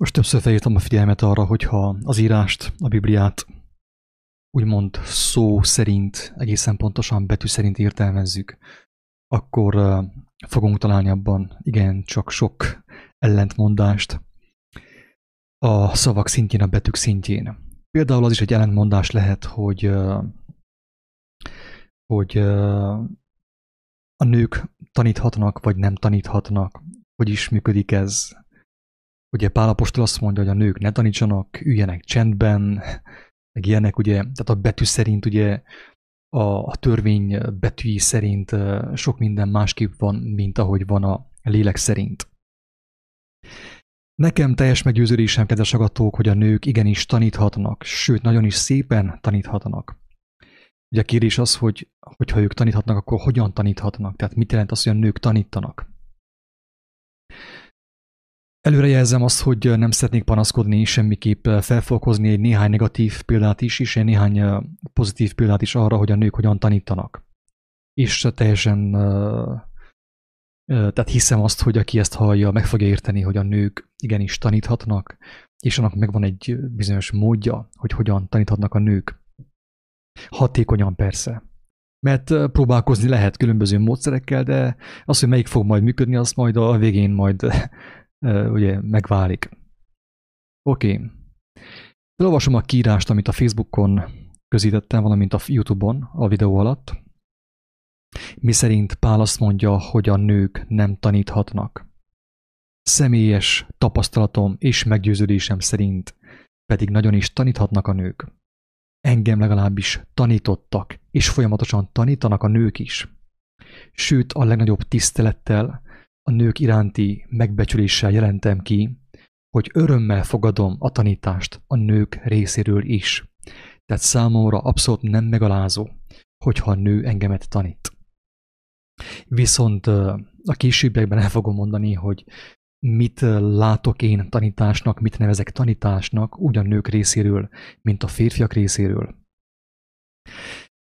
Most többször felírtam a figyelmet arra, hogyha az írást, a Bibliát úgymond szó szerint, egészen pontosan betű szerint értelmezzük, akkor fogunk találni abban igen csak sok ellentmondást a szavak szintjén, a betűk szintjén. Például az is egy ellentmondás lehet, hogy, hogy a nők taníthatnak, vagy nem taníthatnak. Hogy is működik ez? Ugye Pálapostól azt mondja, hogy a nők ne tanítsanak, üljenek csendben, meg ilyenek, ugye, tehát a betű szerint ugye a, a törvény betűi szerint sok minden másképp van, mint ahogy van a lélek szerint. Nekem teljes meggyőződésem, kedves agatók, hogy a nők igenis taníthatnak, sőt, nagyon is szépen taníthatnak. Ugye a kérdés az, hogy hogyha ők taníthatnak, akkor hogyan taníthatnak? Tehát mit jelent az, hogy a nők tanítanak? Előrejelzem azt, hogy nem szeretnék panaszkodni, semmiképp fel fogok hozni egy néhány negatív példát is, és egy néhány pozitív példát is arra, hogy a nők hogyan tanítanak. És teljesen, tehát hiszem azt, hogy aki ezt hallja, meg fogja érteni, hogy a nők igenis taníthatnak, és annak megvan egy bizonyos módja, hogy hogyan taníthatnak a nők. Hatékonyan persze. Mert próbálkozni lehet különböző módszerekkel, de az, hogy melyik fog majd működni, az majd a végén majd ugye megválik. Oké. Okay. Elolvasom a kiírást, amit a Facebookon közítettem, valamint a Youtube-on a videó alatt. Mi szerint Pál azt mondja, hogy a nők nem taníthatnak. Személyes tapasztalatom és meggyőződésem szerint pedig nagyon is taníthatnak a nők. Engem legalábbis tanítottak, és folyamatosan tanítanak a nők is. Sőt, a legnagyobb tisztelettel a nők iránti megbecsüléssel jelentem ki, hogy örömmel fogadom a tanítást a nők részéről is. Tehát számomra abszolút nem megalázó, hogyha a nő engemet tanít. Viszont a későbbiekben el fogom mondani, hogy mit látok én tanításnak, mit nevezek tanításnak, úgy a nők részéről, mint a férfiak részéről.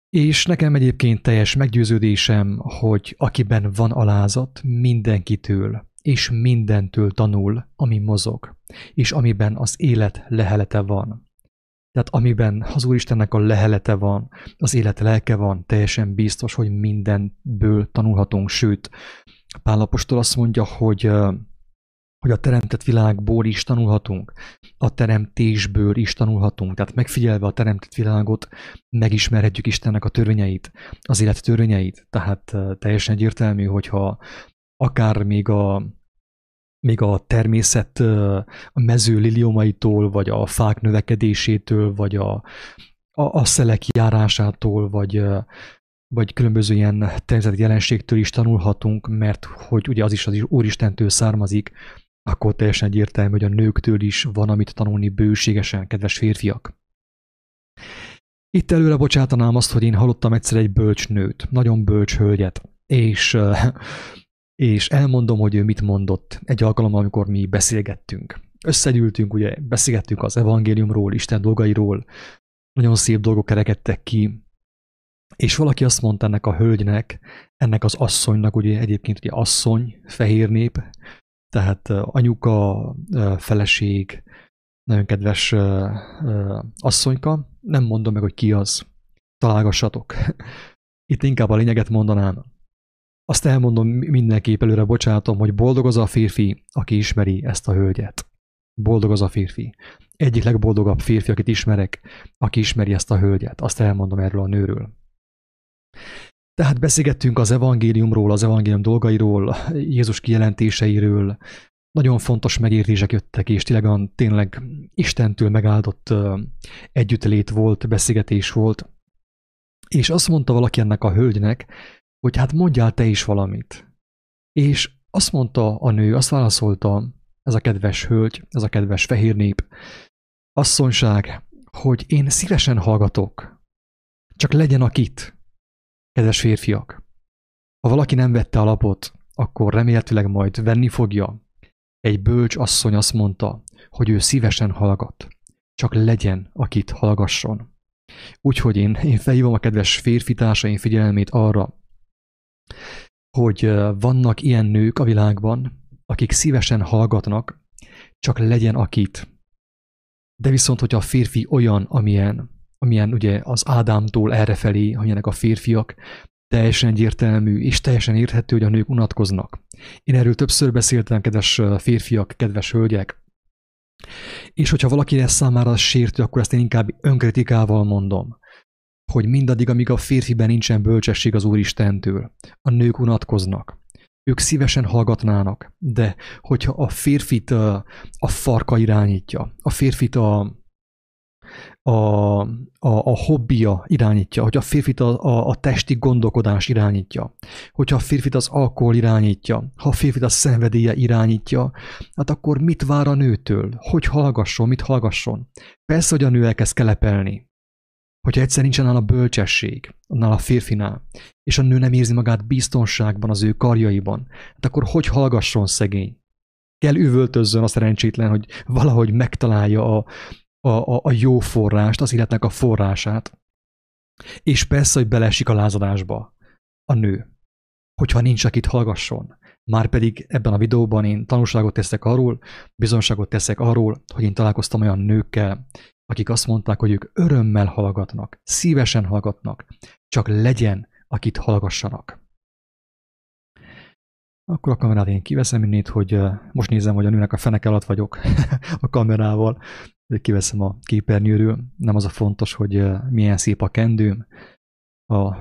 És nekem egyébként teljes meggyőződésem, hogy akiben van alázat, mindenkitől és mindentől tanul, ami mozog, és amiben az élet lehelete van. Tehát amiben az Úristennek a lehelete van, az élet lelke van, teljesen biztos, hogy mindenből tanulhatunk, sőt, Pálapostól azt mondja, hogy hogy a teremtett világból is tanulhatunk, a teremtésből is tanulhatunk, tehát megfigyelve a teremtett világot, megismerhetjük Istennek a törvényeit, az élet törvényeit, tehát teljesen egyértelmű, hogyha akár még a, még a természet a mező liliomaitól, vagy a fák növekedésétől, vagy a, a, a szelek járásától, vagy, vagy különböző ilyen természeti jelenségtől is tanulhatunk, mert hogy ugye az is az Úristentől származik, akkor teljesen egyértelmű, hogy a nőktől is van amit tanulni bőségesen, kedves férfiak. Itt előre bocsátanám azt, hogy én hallottam egyszer egy bölcs nőt, nagyon bölcs hölgyet, és, és elmondom, hogy ő mit mondott egy alkalommal, amikor mi beszélgettünk. Összegyűltünk, ugye beszélgettünk az evangéliumról, Isten dolgairól, nagyon szép dolgok kerekedtek ki, és valaki azt mondta ennek a hölgynek, ennek az asszonynak, ugye egyébként ugye asszony, fehér nép, tehát anyuka, feleség, nagyon kedves asszonyka, nem mondom meg, hogy ki az. Találgassatok. Itt inkább a lényeget mondanám. Azt elmondom mindenképp előre, bocsánatom, hogy boldog az a férfi, aki ismeri ezt a hölgyet. Boldog az a férfi. Egyik legboldogabb férfi, akit ismerek, aki ismeri ezt a hölgyet. Azt elmondom erről a nőről. Tehát beszélgettünk az evangéliumról, az evangélium dolgairól, Jézus kijelentéseiről, nagyon fontos megértések jöttek, és tényleg, tényleg Istentől megáldott együttlét volt, beszélgetés volt. És azt mondta valaki ennek a hölgynek, hogy hát mondjál te is valamit. És azt mondta a nő, azt válaszolta ez a kedves hölgy, ez a kedves fehér nép, asszonyság, hogy én szívesen hallgatok, csak legyen akit, Kedves férfiak, ha valaki nem vette a lapot, akkor remélhetőleg majd venni fogja. Egy bölcs asszony azt mondta, hogy ő szívesen hallgat. Csak legyen, akit hallgasson. Úgyhogy én, én felhívom a kedves férfi társaim figyelmét arra, hogy vannak ilyen nők a világban, akik szívesen hallgatnak, csak legyen akit. De viszont, hogyha a férfi olyan, amilyen, amilyen ugye az Ádámtól errefelé, amilyenek a férfiak, teljesen egyértelmű és teljesen érthető, hogy a nők unatkoznak. Én erről többször beszéltem, kedves férfiak, kedves hölgyek, és hogyha valaki lesz számára sértő, akkor ezt én inkább önkritikával mondom, hogy mindaddig, amíg a férfiben nincsen bölcsesség az Úristentől, a nők unatkoznak. Ők szívesen hallgatnának, de hogyha a férfit a farka irányítja, a férfit a, a, a, a hobbija irányítja, hogy a férfit a, a, a testi gondolkodás irányítja, hogyha a férfit az alkohol irányítja, ha a férfit a szenvedélye irányítja, hát akkor mit vár a nőtől? Hogy hallgasson, mit hallgasson? Persze, hogy a nő elkezd kelepelni, hogyha egyszer nincsen a bölcsesség, annál a férfinál, és a nő nem érzi magát biztonságban az ő karjaiban, hát akkor hogy hallgasson szegény? Kell üvöltözzön a szerencsétlen, hogy valahogy megtalálja a, a, a, a jó forrást, az életnek a forrását. És persze, hogy beleesik a lázadásba a nő, hogyha nincs, akit hallgasson. Márpedig ebben a videóban én tanulságot teszek arról, bizonságot teszek arról, hogy én találkoztam olyan nőkkel, akik azt mondták, hogy ők örömmel hallgatnak, szívesen hallgatnak, csak legyen, akit hallgassanak. Akkor a kamerát én kiveszem innét, hogy most nézem, hogy a nőnek a fenek alatt vagyok a kamerával, kiveszem a képernyőről. Nem az a fontos, hogy milyen szép a kendőm,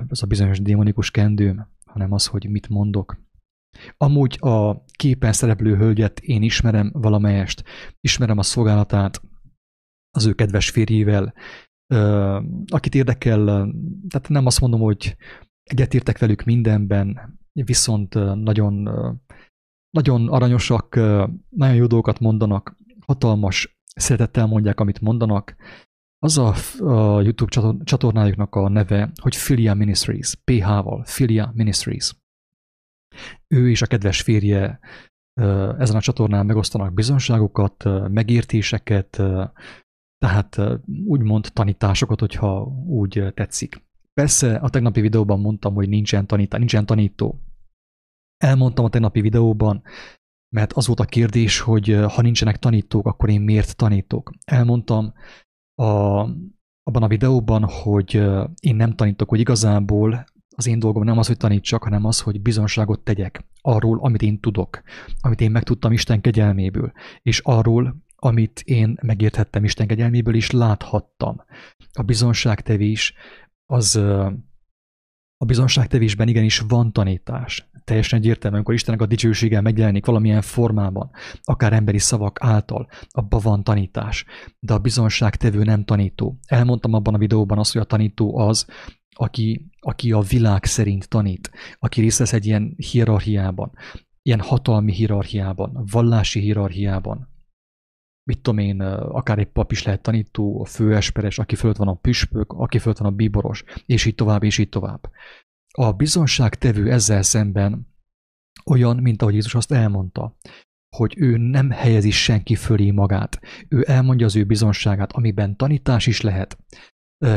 az a bizonyos démonikus kendőm, hanem az, hogy mit mondok. Amúgy a képen szereplő hölgyet én ismerem valamelyest, ismerem a szolgálatát, az ő kedves férjével, akit érdekel, tehát nem azt mondom, hogy egyetértek velük mindenben, viszont nagyon, nagyon aranyosak, nagyon jó dolgokat mondanak, hatalmas szeretettel mondják, amit mondanak. Az a, YouTube csatornájuknak a neve, hogy Filia Ministries, PH-val, Filia Ministries. Ő és a kedves férje ezen a csatornán megosztanak bizonságokat, megértéseket, tehát úgymond tanításokat, hogyha úgy tetszik. Persze a tegnapi videóban mondtam, hogy nincsen, tanítá, nincsen tanító. Elmondtam a tegnapi videóban, mert az volt a kérdés, hogy ha nincsenek tanítók, akkor én miért tanítok. Elmondtam a, abban a videóban, hogy én nem tanítok, hogy igazából az én dolgom nem az, hogy tanítsak, hanem az, hogy bizonságot tegyek arról, amit én tudok, amit én megtudtam Isten kegyelméből, és arról, amit én megérthettem Isten kegyelméből, és láthattam. A bizonságtevés az a bizonságtevésben igenis van tanítás. Teljesen egyértelmű, amikor Istennek a dicsősége megjelenik valamilyen formában, akár emberi szavak által, abban van tanítás. De a bizonságtevő nem tanító. Elmondtam abban a videóban azt, hogy a tanító az, aki, aki a világ szerint tanít, aki részt vesz egy ilyen hierarchiában, ilyen hatalmi hierarchiában, vallási hierarchiában, mit tudom én, akár egy pap is lehet tanító, a főesperes, aki fölött van a püspök, aki fölött van a bíboros, és így tovább, és így tovább. A bizonságtevő ezzel szemben olyan, mint ahogy Jézus azt elmondta, hogy ő nem helyezi senki fölé magát. Ő elmondja az ő bizonságát, amiben tanítás is lehet.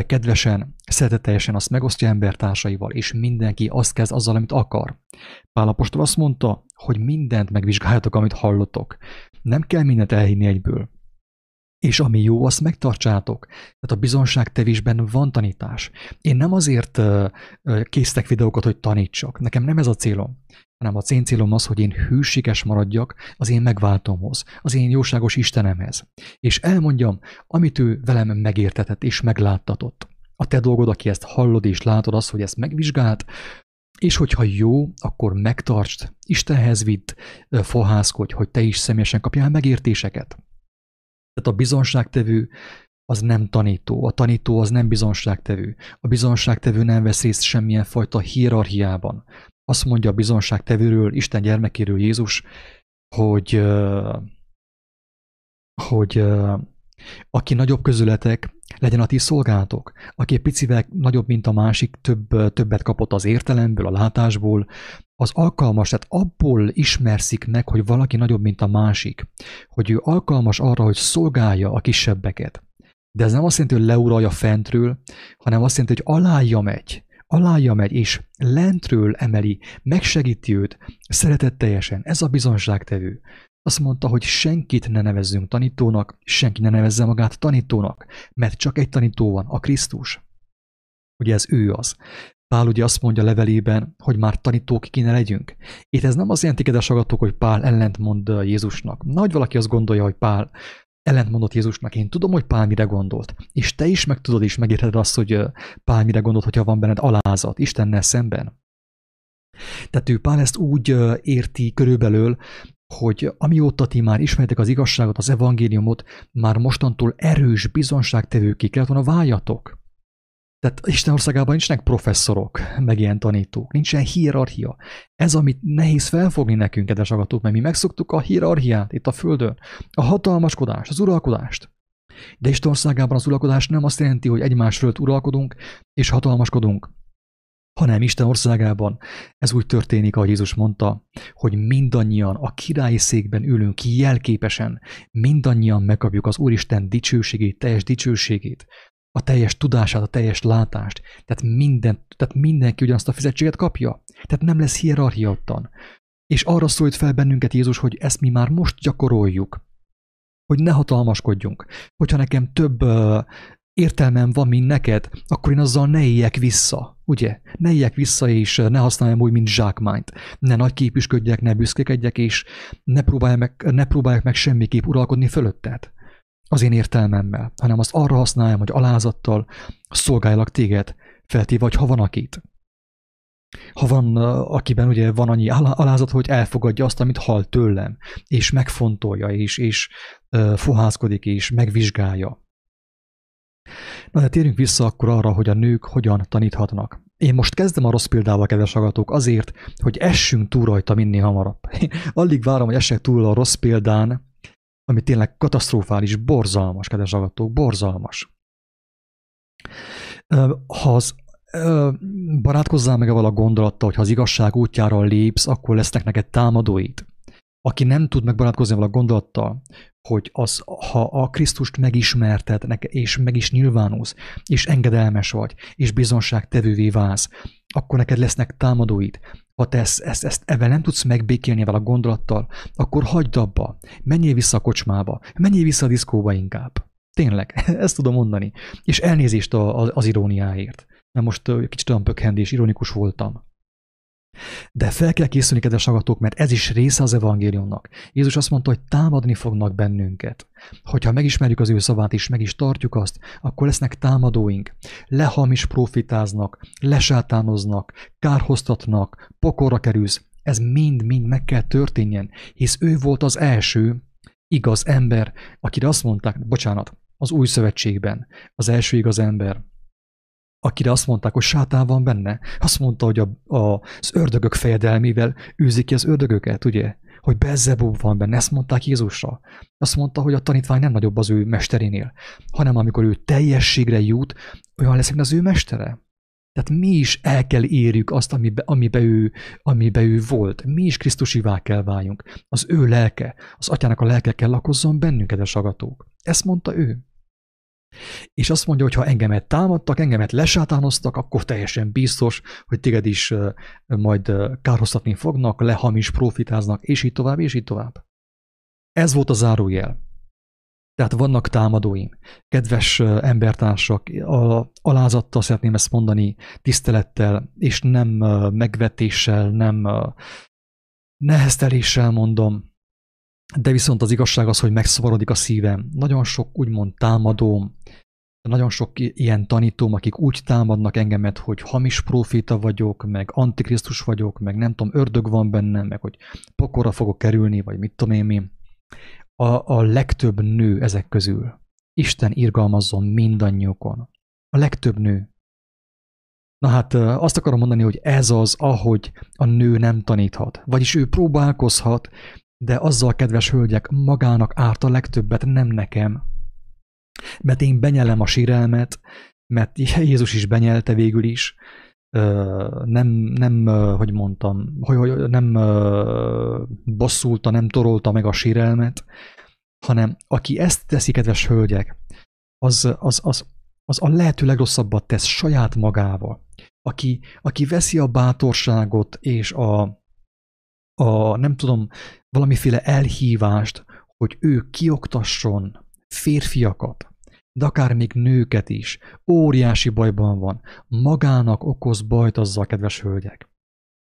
Kedvesen, szereteteljesen azt megosztja embertársaival, és mindenki azt kezd azzal, amit akar. Pálapostól azt mondta, hogy mindent megvizsgáljatok, amit hallottok. Nem kell mindent elhinni egyből. És ami jó, azt megtartsátok. Tehát a bizonságtevésben van tanítás. Én nem azért késztek videókat, hogy tanítsak. Nekem nem ez a célom hanem a én célom az, hogy én hűséges maradjak az én megváltomhoz, az én jóságos Istenemhez. És elmondjam, amit ő velem megértetett és megláttatott. A te dolgod, aki ezt hallod és látod, az, hogy ezt megvizsgált, és hogyha jó, akkor megtartsd, Istenhez vidd, fohászkodj, hogy te is személyesen kapjál megértéseket. Tehát a bizonságtevő az nem tanító, a tanító az nem bizonságtevő, a bizonságtevő nem vesz részt semmilyen fajta hierarchiában. Azt mondja a bizonságtevőről, Isten gyermekéről Jézus, hogy, hogy aki nagyobb közületek, legyen a ti szolgálatok. Aki picivel nagyobb, mint a másik, több, többet kapott az értelemből, a látásból, az alkalmas, tehát abból ismerszik meg, hogy valaki nagyobb, mint a másik, hogy ő alkalmas arra, hogy szolgálja a kisebbeket. De ez nem azt jelenti, hogy leuralja fentről, hanem azt jelenti, hogy alája megy, alája megy, és lentről emeli, megsegíti őt szeretetteljesen. Ez a bizonságtevő. Azt mondta, hogy senkit ne nevezzünk tanítónak, senki ne nevezze magát tanítónak, mert csak egy tanító van, a Krisztus. Ugye ez ő az. Pál ugye azt mondja levelében, hogy már tanítók kéne legyünk. Itt ez nem az jelenti, kedves hogy Pál ellentmond Jézusnak. Nagy valaki azt gondolja, hogy Pál ellentmondott Jézusnak. Én tudom, hogy Pál mire gondolt. És te is meg tudod és megérted azt, hogy Pál mire gondolt, hogyha van benned alázat Istennel szemben. Tehát ő Pál ezt úgy érti körülbelül, hogy amióta ti már ismertek az igazságot, az evangéliumot, már mostantól erős bizonságtevőké kellett volna váljatok. Tehát Isten országában nincsenek professzorok, meg ilyen tanítók, nincsen hierarchia. Ez, amit nehéz felfogni nekünk, kedves agatók, mert mi megszoktuk a hierarchiát itt a Földön, a hatalmaskodást, az uralkodást. De Isten országában az uralkodás nem azt jelenti, hogy egymás fölött uralkodunk és hatalmaskodunk, hanem Isten országában ez úgy történik, ahogy Jézus mondta, hogy mindannyian a királyi székben ülünk jelképesen, mindannyian megkapjuk az Úristen dicsőségét, teljes dicsőségét, a teljes tudását, a teljes látást. Tehát, minden, tehát mindenki ugyanazt a fizetséget kapja. Tehát nem lesz hierarchia ottan. És arra szólít fel bennünket Jézus, hogy ezt mi már most gyakoroljuk. Hogy ne hatalmaskodjunk. Hogyha nekem több uh, értelmem van, mint neked, akkor én azzal ne éljek vissza, ugye? Ne éljek vissza, és ne használjam úgy, mint zsákmányt. Ne nagy képüsködjek, ne büszkekedjek, és ne próbálják meg, ne próbálják meg semmiképp uralkodni fölötted az én értelmemmel, hanem azt arra használjam, hogy alázattal szolgáljalak téged, feltéve, hogy ha van akit. Ha van, akiben ugye van annyi alázat, hogy elfogadja azt, amit hall tőlem, és megfontolja, és, és fohászkodik, és megvizsgálja. Na de térjünk vissza akkor arra, hogy a nők hogyan taníthatnak. Én most kezdem a rossz példával, kedves agatók, azért, hogy essünk túl rajta minél hamarabb. Alig várom, hogy essek túl a rossz példán, ami tényleg katasztrofális, borzalmas, kedves agatók, borzalmas. Ha az barátkozzál meg avval a gondolattal, hogy ha az igazság útjára lépsz, akkor lesznek neked támadóid. Aki nem tud megbarátkozni avval a gondolattal, hogy az, ha a Krisztust megismerted, és meg is nyilvánulsz, és engedelmes vagy, és bizonságtevővé válsz, akkor neked lesznek támadóid. Ha te ezt, ezt, ezt ebben nem tudsz megbékélni vele a gondolattal, akkor hagyd abba, menjél vissza a kocsmába, menjél vissza a diszkóba inkább. Tényleg, ezt tudom mondani. És elnézést az iróniáért. Mert most kicsit olyan pökhendi és ironikus voltam. De fel kell készülni, kedves hallgatók, mert ez is része az evangéliumnak. Jézus azt mondta, hogy támadni fognak bennünket. Hogyha megismerjük az ő szavát és meg is tartjuk azt, akkor lesznek támadóink. Lehamis profitáznak, lesátánoznak, kárhoztatnak, pokorra kerülsz. Ez mind-mind meg kell történjen, hisz ő volt az első igaz ember, akire azt mondták, bocsánat, az új szövetségben, az első igaz ember, akire azt mondták, hogy sátán van benne. Azt mondta, hogy a, a, az ördögök fejedelmével űzik ki az ördögöket, ugye? Hogy Bezzebub van benne, ezt mondták Jézusra. Azt mondta, hogy a tanítvány nem nagyobb az ő mesterénél, hanem amikor ő teljességre jut, olyan lesz, mint az ő mestere. Tehát mi is el kell érjük azt, amibe, amibe, ő, amibe ő volt. Mi is Krisztusivá kell váljunk. Az ő lelke, az atyának a lelke kell lakozzon bennünk, kedves agatók. Ezt mondta ő. És azt mondja, hogy ha engemet támadtak, engemet lesátánoztak, akkor teljesen biztos, hogy téged is majd kárhoztatni fognak, lehamis profitáznak, és így tovább, és így tovább. Ez volt a zárójel. Tehát vannak támadóim. Kedves embertársak, alázattal szeretném ezt mondani, tisztelettel, és nem megvetéssel, nem nehezteléssel mondom, de viszont az igazság az, hogy megszaborodik a szívem. Nagyon sok úgymond támadóm, nagyon sok ilyen tanítóm, akik úgy támadnak engemet, hogy hamis proféta vagyok, meg antikrisztus vagyok, meg nem tudom, ördög van bennem, meg hogy pokora fogok kerülni, vagy mit tudom én mi. A, a legtöbb nő ezek közül. Isten irgalmazzon mindannyiukon. A legtöbb nő. Na hát azt akarom mondani, hogy ez az, ahogy a nő nem taníthat. Vagyis ő próbálkozhat, de azzal, kedves hölgyek, magának árt a legtöbbet, nem nekem. Mert én benyelem a sírelmet, mert Jézus is benyelte végül is, nem, nem hogy mondtam, hogy, hogy nem bosszulta, nem torolta meg a sírelmet, hanem aki ezt teszi, kedves hölgyek, az, az, az, az a lehető legrosszabbat tesz saját magával. Aki, aki veszi a bátorságot és a, a nem tudom, valamiféle elhívást, hogy ő kioktasson férfiakat, de akár még nőket is. Óriási bajban van. Magának okoz bajt azzal, kedves hölgyek.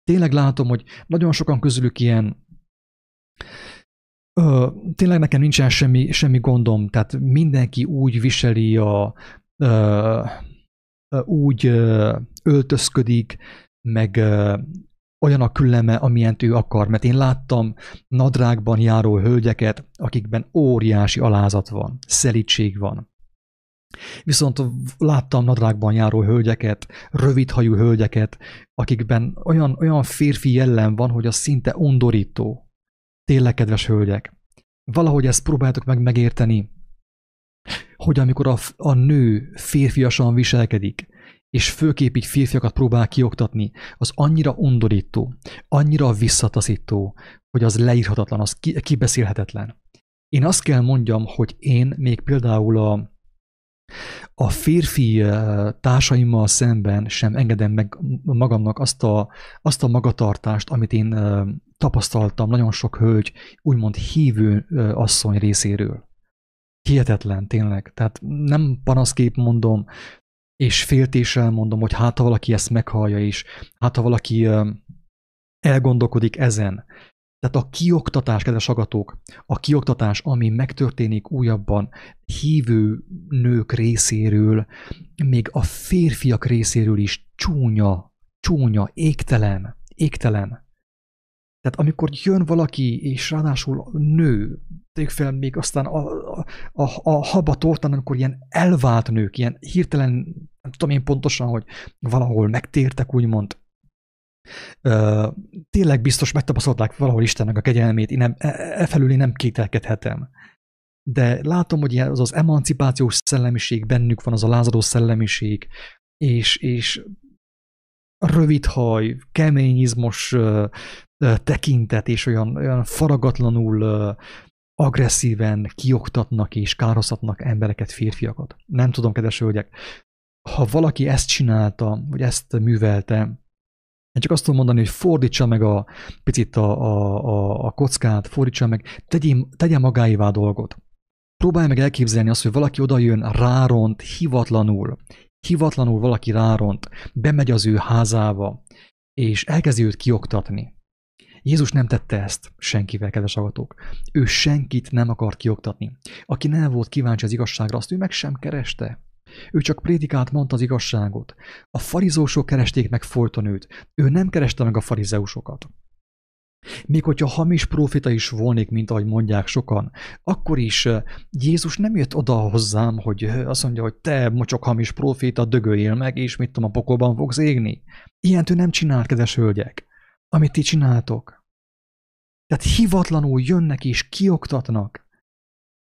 Tényleg látom, hogy nagyon sokan közülük ilyen Ö, tényleg nekem nincsen semmi, semmi gondom, tehát mindenki úgy viseli a ö, úgy ö, öltözködik, meg olyan a külleme, amilyen ő akar, mert én láttam nadrágban járó hölgyeket, akikben óriási alázat van, szelítség van. Viszont láttam nadrágban járó hölgyeket, rövidhajú hölgyeket, akikben olyan, olyan férfi jellem van, hogy az szinte undorító. Tényleg, kedves hölgyek, valahogy ezt próbáltok meg megérteni, hogy amikor a, a nő férfiasan viselkedik, és főképp férfiakat próbál kioktatni, az annyira undorító, annyira visszataszító, hogy az leírhatatlan, az ki, kibeszélhetetlen. Én azt kell mondjam, hogy én még például a, a férfi társaimmal szemben sem engedem meg magamnak azt a, azt a magatartást, amit én tapasztaltam nagyon sok hölgy, úgymond hívő asszony részéről. Hihetetlen, tényleg. Tehát nem panaszkép mondom, és féltéssel mondom, hogy hát ha valaki ezt meghallja is, hát ha valaki elgondolkodik ezen, tehát a kioktatás, kedves agatók, a kioktatás, ami megtörténik újabban hívő nők részéről, még a férfiak részéről is csúnya, csúnya, égtelen, égtelen. Tehát amikor jön valaki, és ráadásul nő, tegyük fel még aztán a, a, a, a haba tortán, amikor ilyen elvált nők, ilyen hirtelen, nem tudom én pontosan, hogy valahol megtértek, úgymond, Ö, tényleg biztos megtapasztalták valahol Istennek a kegyelmét, én nem, e, e felül én nem kételkedhetem. De látom, hogy az az emancipációs szellemiség bennük van, az a lázadó szellemiség, és, és rövid haj, keményizmos uh, tekintet, és olyan, olyan faragatlanul uh, agresszíven kioktatnak és kározhatnak embereket, férfiakat. Nem tudom, kedves hölgyek, ha valaki ezt csinálta, vagy ezt művelte, én csak azt tudom mondani, hogy fordítsa meg a picit a, a, a, a kockát, fordítsa meg, tegye, tegye magáévá dolgot. Próbálj meg elképzelni azt, hogy valaki odajön, ráront, hivatlanul, hivatlanul valaki ráront, bemegy az ő házába, és elkezdi őt kioktatni. Jézus nem tette ezt senkivel, kedves agatók. Ő senkit nem akart kioktatni. Aki nem volt kíváncsi az igazságra, azt ő meg sem kereste. Ő csak prédikált, mondta az igazságot. A farizósok keresték meg folyton őt. Ő nem kereste meg a farizeusokat. Még hogyha hamis profita is volnék, mint ahogy mondják sokan, akkor is Jézus nem jött oda hozzám, hogy azt mondja, hogy te mocsok hamis profita, dögöljél meg, és mit tudom, a pokolban fogsz égni. Ilyent ő nem csinált, kedves hölgyek. Amit ti csináltok. Tehát hivatlanul jönnek és kioktatnak.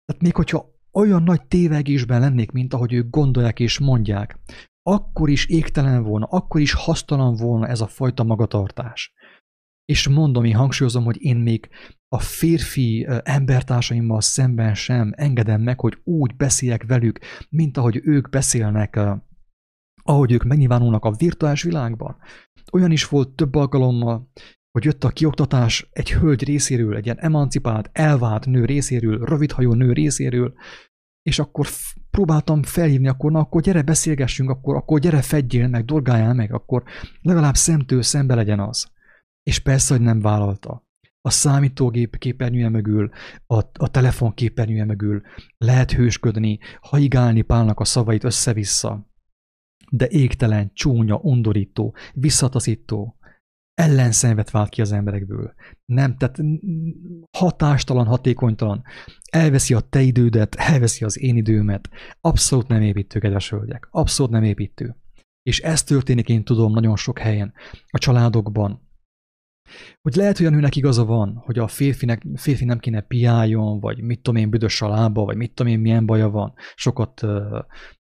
Tehát még hogyha olyan nagy tévegésben lennék, mint ahogy ők gondolják és mondják, akkor is égtelen volna, akkor is hasztalan volna ez a fajta magatartás. És mondom, én hangsúlyozom, hogy én még a férfi embertársaimmal szemben sem engedem meg, hogy úgy beszéljek velük, mint ahogy ők beszélnek, ahogy ők megnyilvánulnak a virtuális világban. Olyan is volt több alkalommal, hogy jött a kioktatás egy hölgy részéről, egy ilyen emancipált, elvált nő részéről, rövidhajú nő részéről, és akkor próbáltam felhívni, akkor na, akkor gyere beszélgessünk, akkor, akkor gyere fedjél meg, dolgáljál meg, akkor legalább szemtől szembe legyen az. És persze, hogy nem vállalta. A számítógép képernyője mögül, a, a telefon képernyője mögül lehet hősködni, haigálni pálnak a szavait össze-vissza. De égtelen, csúnya, undorító, visszataszító, ellenszenvet vált ki az emberekből. Nem, tehát hatástalan, hatékonytalan. Elveszi a te idődet, elveszi az én időmet. Abszolút nem építő, kedves hölgyek. Abszolút nem építő. És ez történik, én tudom, nagyon sok helyen. A családokban, hogy lehet, hogy a nőnek igaza van, hogy a férfinek, férfi nem kéne piáljon, vagy mit tudom én, büdös a lába, vagy mit tudom én, milyen baja van. Sokat,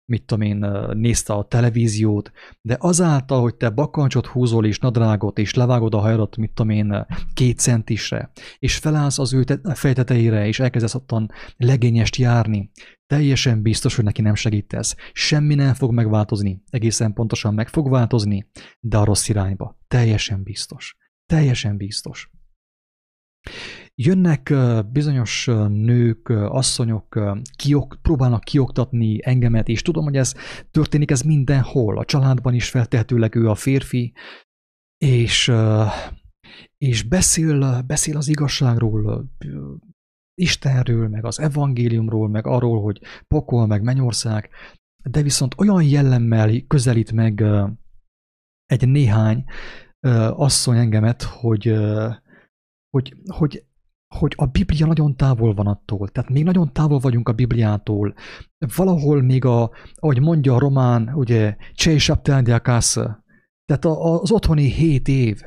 mit tudom én, nézte a televíziót, de azáltal, hogy te bakancsot húzol és nadrágot, és levágod a hajadat, mit tudom én, két centisre, és felállsz az ő fejtetejére, és elkezdesz ottan legényest járni, teljesen biztos, hogy neki nem segítesz. Semmi nem fog megváltozni. Egészen pontosan meg fog változni, de a rossz irányba. Teljesen biztos. Teljesen biztos. Jönnek bizonyos nők, asszonyok, kiok, próbálnak kioktatni engemet, és tudom, hogy ez történik ez mindenhol. A családban is feltehetőleg ő a férfi, és, és beszél, beszél az igazságról, Istenről, meg az evangéliumról, meg arról, hogy pokol, meg mennyország, de viszont olyan jellemmel közelít meg egy néhány asszony engemet, hogy, hogy, hogy hogy a Biblia nagyon távol van attól, tehát még nagyon távol vagyunk a Bibliától. Valahol még a, ahogy mondja a román, ugye, Csei casa, tehát az otthoni hét év.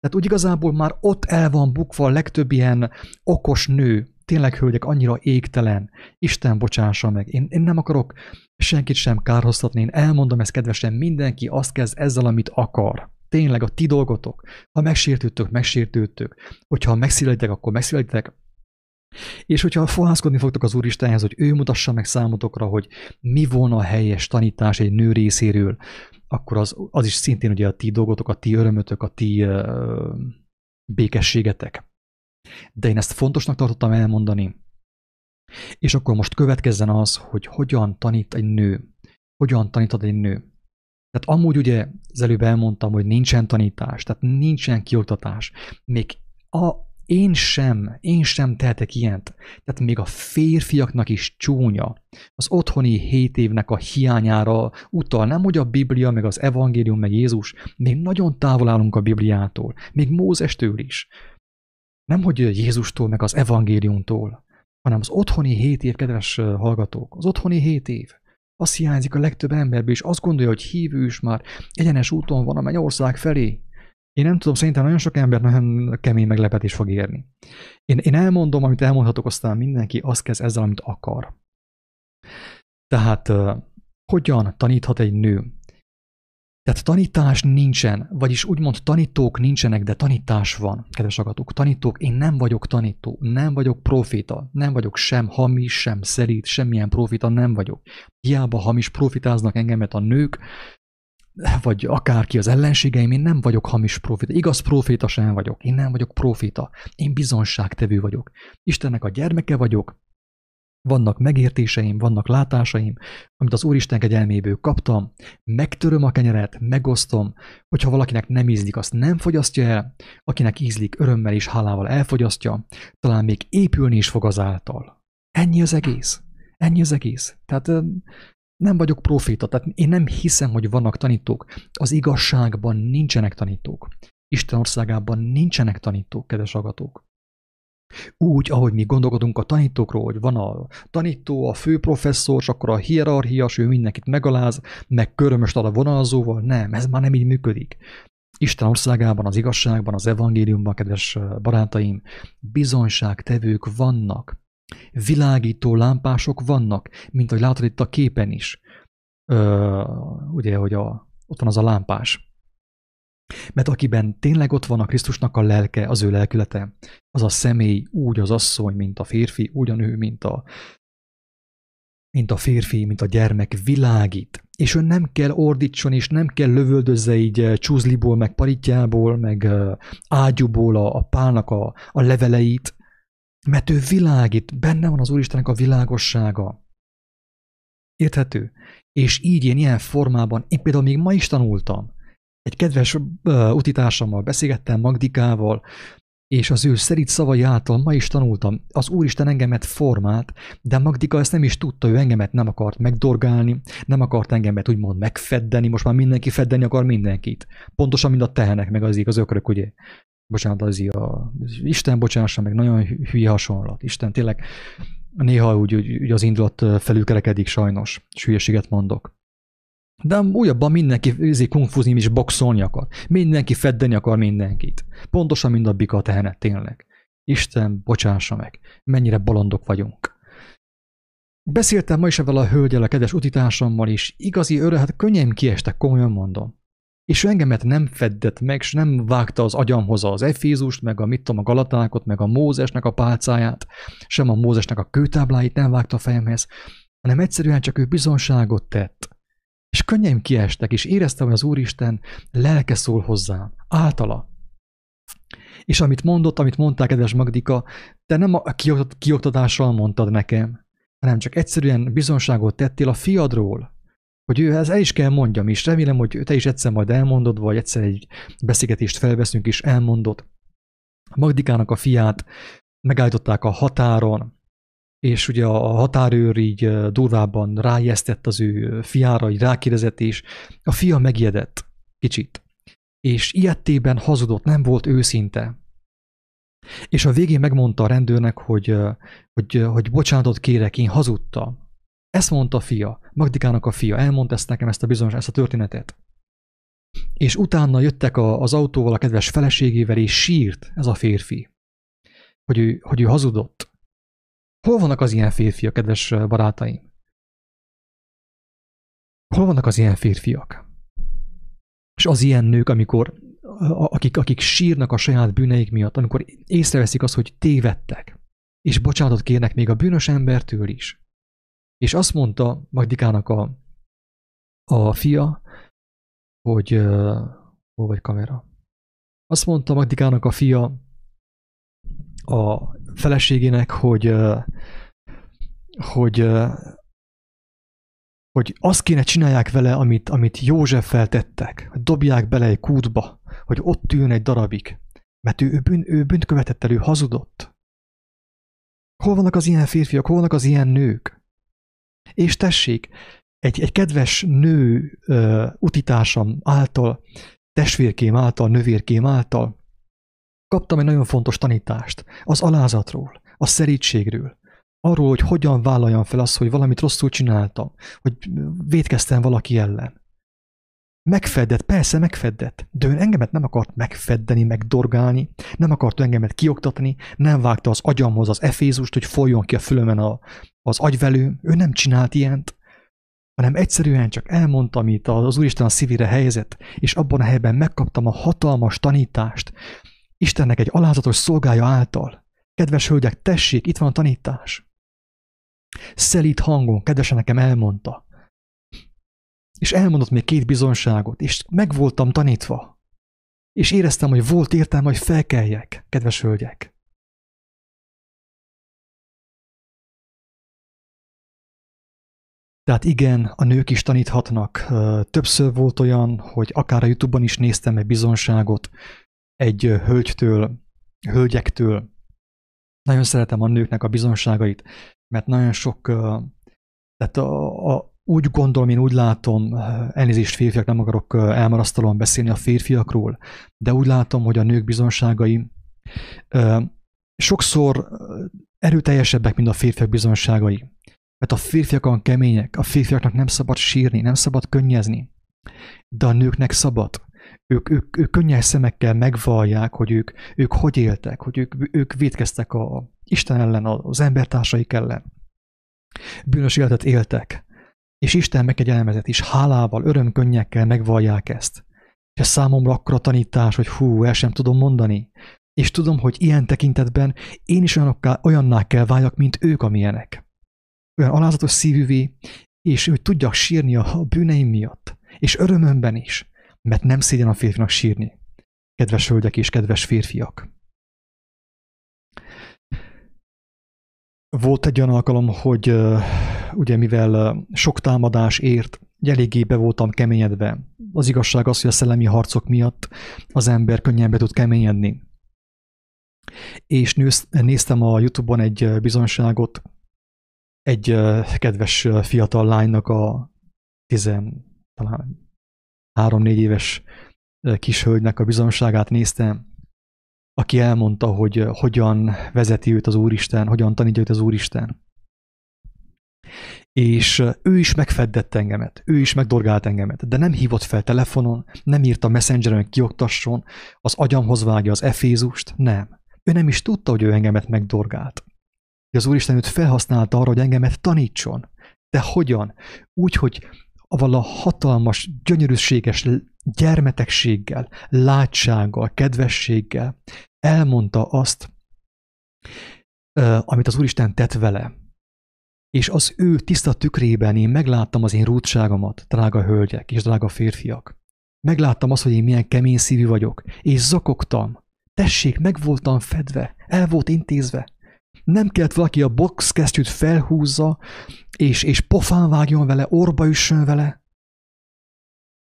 Tehát úgy igazából már ott el van bukva a legtöbb ilyen okos nő, tényleg hölgyek annyira égtelen, Isten bocsássa meg. Én, én nem akarok senkit sem kárhoztatni, én elmondom ezt kedvesen, mindenki azt kezd ezzel, amit akar tényleg a ti dolgotok. Ha megsértődtök, megsértődtök. Hogyha megszülettek, akkor megszülettek. És hogyha fohászkodni fogtok az Úristenhez, hogy ő mutassa meg számotokra, hogy mi volna a helyes tanítás egy nő részéről, akkor az, az is szintén ugye a ti dolgotok, a ti örömötök, a ti uh, békességetek. De én ezt fontosnak tartottam elmondani. És akkor most következzen az, hogy hogyan tanít egy nő. Hogyan tanítod egy nő. Tehát amúgy ugye az előbb elmondtam, hogy nincsen tanítás, tehát nincsen kioktatás. Még a, én sem, én sem tehetek ilyent. Tehát még a férfiaknak is csúnya. Az otthoni hét évnek a hiányára utal, nem hogy a Biblia, meg az evangélium, meg Jézus, még nagyon távol állunk a Bibliától, még Mózestől is. Nem hogy Jézustól, meg az evangéliumtól, hanem az otthoni hét év, kedves hallgatók, az otthoni hét év. Az hiányzik a legtöbb emberből, és azt gondolja, hogy hívő is már egyenes úton van a mennyország felé. Én nem tudom, szerintem nagyon sok ember nagyon kemény meglepetés fog érni. Én, én elmondom, amit elmondhatok, aztán mindenki azt kezd ezzel, amit akar. Tehát uh, hogyan taníthat egy nő? Tehát tanítás nincsen, vagyis úgymond tanítók nincsenek, de tanítás van, kedves agatok. Tanítók, én nem vagyok tanító, nem vagyok profita, nem vagyok sem hamis, sem szerít, semmilyen profita nem vagyok. Hiába hamis profitáznak engemet a nők, vagy akárki az ellenségeim, én nem vagyok hamis profita. Igaz proféta sem vagyok. Én nem vagyok profita. Én bizonságtevő vagyok. Istennek a gyermeke vagyok, vannak megértéseim, vannak látásaim, amit az Úristen kegyelméből kaptam, megtöröm a kenyeret, megosztom, hogyha valakinek nem ízlik, azt nem fogyasztja el, akinek ízlik, örömmel és hálával elfogyasztja, talán még épülni is fog azáltal. Ennyi az egész. Ennyi az egész. Tehát nem vagyok proféta, tehát én nem hiszem, hogy vannak tanítók. Az igazságban nincsenek tanítók. Isten országában nincsenek tanítók, kedves agatók. Úgy, ahogy mi gondolkodunk a tanítókról, hogy van a tanító, a főprofesszor, és akkor a hierarchias, ő mindenkit megaláz, meg körömöst a vonalzóval. Nem, ez már nem így működik. Isten országában, az igazságban, az evangéliumban, kedves barátaim, bizonyságtevők vannak. Világító lámpások vannak, mint ahogy látod itt a képen is. Ö, ugye, hogy a, ott van az a lámpás. Mert akiben tényleg ott van a Krisztusnak a lelke, az ő lelkülete, az a személy úgy az asszony, mint a férfi, úgy a nő, mint a, mint a férfi, mint a gyermek világít. És ő nem kell ordítson, és nem kell lövöldözze így eh, csúzliból, meg paritjából, meg eh, ágyúból a, a pálnak a, a leveleit, mert ő világít, benne van az Úristennek a világossága. Érthető? És így én ilyen formában, én például még ma is tanultam, egy kedves uh, utitársammal beszélgettem, Magdikával, és az ő szerint szavai által ma is tanultam, az Úristen engemet formált, de Magdika ezt nem is tudta, ő engemet nem akart megdorgálni, nem akart engemet úgymond megfeddeni, most már mindenki feddeni akar mindenkit. Pontosan, mint a tehenek, meg az az ökrök, ugye. Bocsánat, az a... Isten bocsássa meg, nagyon hülye hasonlat. Isten tényleg néha úgy, úgy, úgy az indulat felülkerekedik sajnos, és hülyeséget mondok. De újabban mindenki ízik kungfuzni és boxolni akar. Mindenki feddeni akar mindenkit. Pontosan, mint a bika tehenet, tényleg. Isten, bocsássa meg, mennyire bolondok vagyunk. Beszéltem ma is ebben a hölgyel, a kedves utitársammal is, igazi örő, hát könnyen kiestek, komolyan mondom. És ő engemet nem feddett meg, és nem vágta az agyamhoz az Efézust, meg a mit tudom, a Galatákot, meg a Mózesnek a pálcáját, sem a Mózesnek a kőtábláit nem vágta a fejemhez, hanem egyszerűen csak ő bizonságot tett és könnyeim kiestek, és éreztem, hogy az Úristen lelke szól hozzám, általa. És amit mondott, amit mondták, kedves Magdika, te nem a kioktatással mondtad nekem, hanem csak egyszerűen bizonságot tettél a fiadról, hogy ő ez el is kell mondjam, és remélem, hogy te is egyszer majd elmondod, vagy egyszer egy beszélgetést felveszünk, és elmondod. Magdikának a fiát megállították a határon, és ugye a határőr így durvában rájesztett az ő fiára, így rákérdezett, és a fia megijedett kicsit. És ilyettében hazudott, nem volt őszinte. És a végén megmondta a rendőrnek, hogy, hogy, hogy bocsánatot kérek, én hazudtam. Ezt mondta a fia, Magdikának a fia, elmondta ezt nekem ezt a bizonyos, ezt a történetet. És utána jöttek a, az autóval a kedves feleségével, és sírt ez a férfi, hogy ő, hogy ő hazudott. Hol vannak az ilyen férfiak, kedves barátaim? Hol vannak az ilyen férfiak? És az ilyen nők, amikor, akik, akik sírnak a saját bűneik miatt, amikor észreveszik azt, hogy tévedtek, és bocsánatot kérnek még a bűnös embertől is. És azt mondta Magdikának a, a fia, hogy uh, hol vagy kamera? Azt mondta Magdikának a fia a feleségének, hogy hogy hogy azt kéne csinálják vele, amit, amit József feltettek, hogy dobják bele egy kútba, hogy ott ülne egy darabig, mert ő, ő, bűn, ő bűnt követett el, ő hazudott. Hol vannak az ilyen férfiak, hol vannak az ilyen nők? És tessék, egy, egy kedves nő uh, utitársam által, testvérkém által, növérkém által kaptam egy nagyon fontos tanítást az alázatról, a szerítségről, arról, hogy hogyan vállaljam fel azt, hogy valamit rosszul csináltam, hogy védkeztem valaki ellen. Megfedett, persze megfedett, de ő engemet nem akart megfeddeni, megdorgálni, nem akart engemet kioktatni, nem vágta az agyamhoz az efézust, hogy folyjon ki a fülömen a, az agyvelő, ő nem csinált ilyent, hanem egyszerűen csak elmondta, amit az Úristen a szívére helyezett, és abban a helyben megkaptam a hatalmas tanítást, Istennek egy alázatos szolgája által. Kedves hölgyek, tessék, itt van a tanítás. Szelít hangon, kedvesen nekem elmondta. És elmondott még két bizonságot, és meg voltam tanítva. És éreztem, hogy volt értelme, hogy felkeljek, kedves hölgyek. Tehát igen, a nők is taníthatnak. Többször volt olyan, hogy akár a Youtube-on is néztem egy bizonságot egy hölgytől, hölgyektől. Nagyon szeretem a nőknek a bizonságait, mert nagyon sok, tehát a, a, úgy gondolom, én úgy látom, elnézést férfiak, nem akarok elmarasztalóan beszélni a férfiakról, de úgy látom, hogy a nők bizonságai sokszor erőteljesebbek, mint a férfiak bizonságai. Mert a férfiakon kemények, a férfiaknak nem szabad sírni, nem szabad könnyezni, de a nőknek szabad. Ők, ők, ők könnyes szemekkel megvallják, hogy ők, ők hogy éltek, hogy ők, ők védkeztek a Isten ellen, az embertársaik ellen. Bűnös életet éltek, és Isten megkegyelmezett is hálával, örömkönnyekkel megvallják ezt. És ez számomra akkora tanítás, hogy hú, el sem tudom mondani. És tudom, hogy ilyen tekintetben én is olyanokká, olyanná kell váljak, mint ők, amilyenek olyan alázatos szívűvé, és hogy tudjak sírni a bűneim miatt, és örömömben is, mert nem szégyen a férfinak sírni. Kedves hölgyek és kedves férfiak. Volt egy olyan alkalom, hogy ugye mivel sok támadás ért, eléggé be voltam keményedve. Az igazság az, hogy a szellemi harcok miatt az ember könnyen be tud keményedni. És néztem a Youtube-on egy bizonyságot, egy kedves fiatal lánynak a tizen, talán három-négy éves kis hölgynek a bizonságát néztem, aki elmondta, hogy hogyan vezeti őt az Úristen, hogyan tanítja őt az Úristen. És ő is megfeddett engemet, ő is megdorgált engemet, de nem hívott fel telefonon, nem írt a messengeren kioktasson, az agyamhoz vágja az efézust, nem. Ő nem is tudta, hogy ő engemet megdorgált hogy az Úristen őt felhasználta arra, hogy engemet tanítson. De hogyan? Úgy, hogy avval a hatalmas, gyönyörűséges gyermetegséggel, látsággal, kedvességgel elmondta azt, amit az Úristen tett vele. És az ő tiszta tükrében én megláttam az én rútságomat, drága hölgyek és drága férfiak. Megláttam azt, hogy én milyen kemény szívű vagyok, és zokogtam, Tessék, meg voltam fedve, el volt intézve. Nem kellett valaki a boxkesztyűt felhúzza, és, és pofán vágjon vele, orba üssön vele.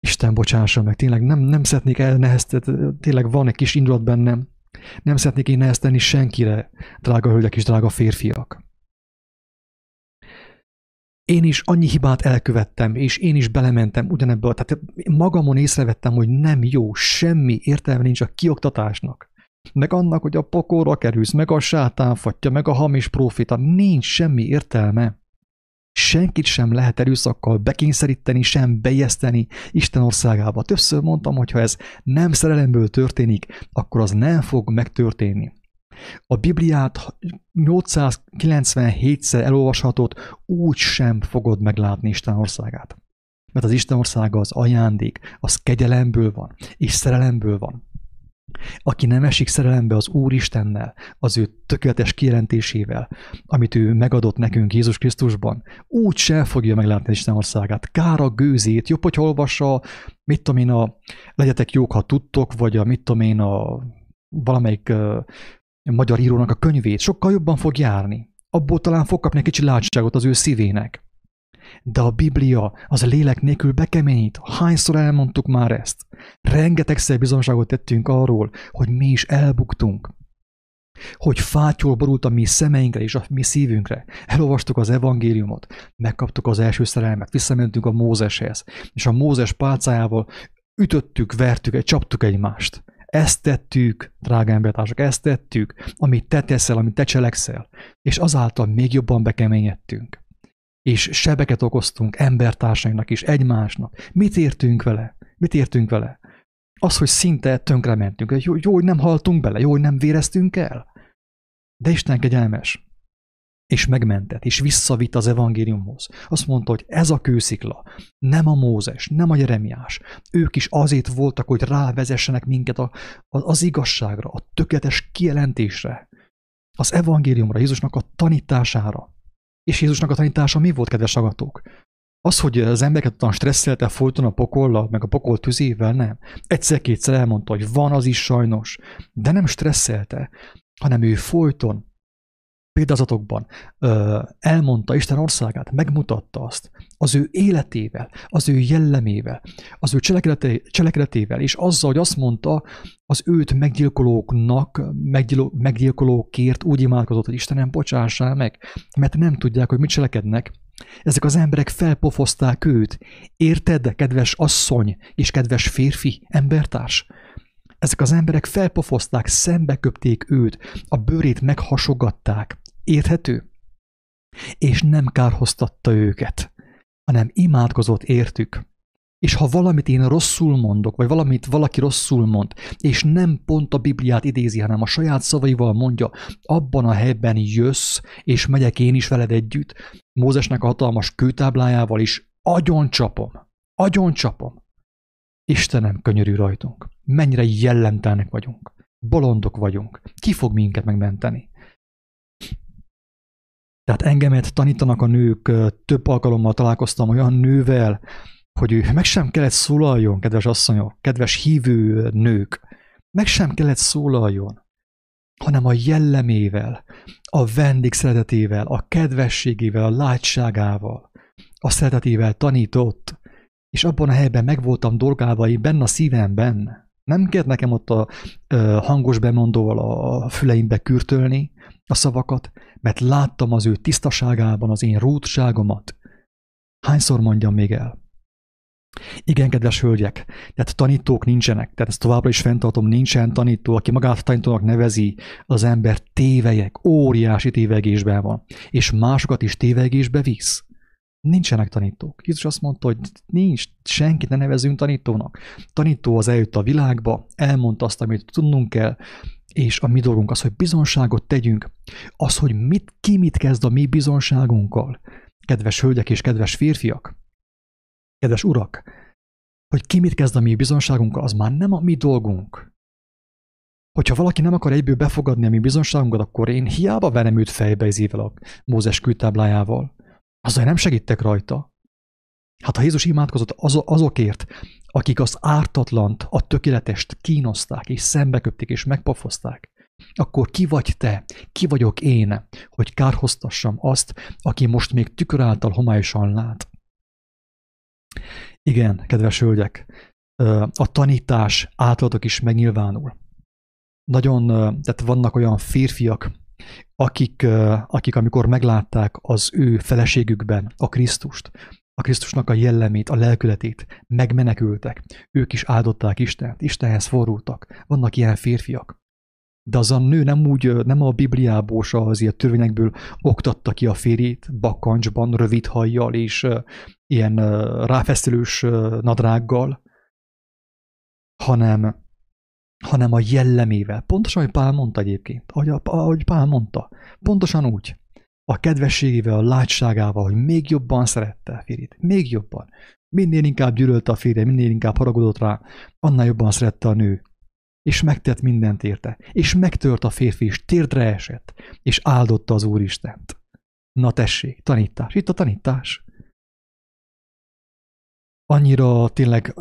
Isten bocsásson meg, tényleg nem, nem szeretnék elnehezteni, tényleg van egy kis indulat bennem. Nem szeretnék én nehezteni senkire, drága hölgyek és drága férfiak. Én is annyi hibát elkövettem, és én is belementem ugyanebből. Tehát magamon észrevettem, hogy nem jó, semmi értelme nincs a kioktatásnak. Meg annak, hogy a pokorra kerülsz, meg a sátánfatja, meg a hamis profita, nincs semmi értelme. Senkit sem lehet erőszakkal bekényszeríteni, sem bejeszteni Isten országába. Többször mondtam, hogy ha ez nem szerelemből történik, akkor az nem fog megtörténni. A Bibliát 897-szer elolvashatod, úgy sem fogod meglátni Isten országát. Mert az Isten országa az ajándék, az kegyelemből van, és szerelemből van. Aki nem esik szerelembe az Úristennel, az ő tökéletes kijelentésével, amit ő megadott nekünk Jézus Krisztusban, úgy se fogja meglátni Isten országát. Kár a gőzét, jobb, hogy olvassa, mit tudom én, a legyetek jók, ha tudtok, vagy a mit tudom én, a valamelyik uh, magyar írónak a könyvét, sokkal jobban fog járni. Abból talán fog kapni egy kicsi látságot az ő szívének. De a Biblia az a lélek nélkül bekeményít. Hányszor elmondtuk már ezt? Rengetegszer bizonságot tettünk arról, hogy mi is elbuktunk. Hogy fátyol borult a mi szemeinkre és a mi szívünkre. Elolvastuk az evangéliumot, megkaptuk az első szerelmet, visszamentünk a Mózeshez, és a Mózes pálcájával ütöttük, vertük, csaptuk egymást. Ezt tettük, drága embertársak, ezt tettük, amit te teszel, amit te cselekszel, és azáltal még jobban bekeményedtünk és sebeket okoztunk embertársainknak is, egymásnak. Mit értünk vele? Mit értünk vele? Az, hogy szinte tönkrementünk. Jó, jó, hogy nem haltunk bele, jó, hogy nem véreztünk el. De Isten kegyelmes. És megmentett, és visszavitt az evangéliumhoz. Azt mondta, hogy ez a kőszikla, nem a Mózes, nem a Jeremiás. Ők is azért voltak, hogy rávezessenek minket a, az igazságra, a tökéletes kijelentésre, az evangéliumra, Jézusnak a tanítására. És Jézusnak a tanítása mi volt, kedves agatók? Az, hogy az embereket ottan stresszelte folyton a pokollal, meg a pokol tüzével, nem. Egyszer-kétszer elmondta, hogy van az is sajnos, de nem stresszelte, hanem ő folyton példázatokban ö, elmondta Isten országát, megmutatta azt az ő életével, az ő jellemével, az ő cselekedete, cselekedetével, és azzal, hogy azt mondta, az őt meggyilkolóknak, meggyiló, meggyilkolókért úgy imádkozott, hogy Istenem, bocsássál meg, mert nem tudják, hogy mit cselekednek. Ezek az emberek felpofozták őt. Érted, kedves asszony és kedves férfi, embertárs? Ezek az emberek felpofozták, szembeköpték őt, a bőrét meghasogatták, Érthető? És nem kárhoztatta őket, hanem imádkozott értük. És ha valamit én rosszul mondok, vagy valamit valaki rosszul mond, és nem pont a Bibliát idézi, hanem a saját szavaival mondja, abban a helyben jössz, és megyek én is veled együtt, Mózesnek a hatalmas kőtáblájával is, agyon csapom, agyon csapom. Istenem, könyörű rajtunk. Mennyire jellemtelnek vagyunk. Bolondok vagyunk. Ki fog minket megmenteni? Tehát engemet tanítanak a nők, több alkalommal találkoztam olyan nővel, hogy ő meg sem kellett szólaljon, kedves asszonyok, kedves hívő nők, meg sem kellett szólaljon, hanem a jellemével, a vendég szeretetével, a kedvességével, a látságával, a szeretetével tanított, és abban a helyben meg voltam dolgálva, én benne a szívemben. Nem kellett nekem ott a, a hangos bemondóval a füleimbe kürtölni a szavakat, mert láttam az ő tisztaságában az én rútságomat. Hányszor mondjam még el? Igen, kedves hölgyek, tehát tanítók nincsenek, tehát ezt továbbra is fenntartom, nincsen tanító, aki magát tanítónak nevezi, az ember tévejek, óriási tévegésben van, és másokat is tévegésbe visz. Nincsenek tanítók. Jézus azt mondta, hogy nincs, senkit ne nevezünk tanítónak. Tanító az eljött a világba, elmondta azt, amit tudnunk kell, és a mi dolgunk az, hogy bizonságot tegyünk. Az, hogy mit, ki mit kezd a mi bizonságunkkal. Kedves hölgyek és kedves férfiak, kedves urak, hogy ki mit kezd a mi bizonságunkkal, az már nem a mi dolgunk. Hogyha valaki nem akar egyből befogadni a mi bizonságunkat, akkor én hiába venem őt fejbe ezével a Mózes kőtáblájával. Azzal nem segítek rajta. Hát ha Jézus imádkozott az, azokért, akik az ártatlant, a tökéletest kínozták, és szembeköpték, és megpofozták, akkor ki vagy te, ki vagyok én, hogy kárhoztassam azt, aki most még tükör által homályosan lát. Igen, kedves hölgyek, a tanítás általatok is megnyilvánul. Nagyon, tehát vannak olyan férfiak, akik, akik amikor meglátták az ő feleségükben a Krisztust, a Krisztusnak a jellemét, a lelkületét, megmenekültek. Ők is áldották Istent, Istenhez forrultak. Vannak ilyen férfiak. De az a nő nem úgy, nem a Bibliából, se az ilyen törvényekből oktatta ki a férjét bakancsban, rövid hajjal és ilyen ráfeszülős nadrággal, hanem, hanem a jellemével. Pontosan, ahogy Pál mondta egyébként, ahogy, ahogy Pál mondta. Pontosan úgy. A kedvességével, a látságával, hogy még jobban szerette a férjét. Még jobban. Minél inkább gyűlölte a férje, minél inkább haragudott rá, annál jobban szerette a nő. És megtett mindent érte. És megtört a férfi, és térdre esett. És áldotta az Úristent. Na tessék, tanítás. Itt a tanítás annyira tényleg,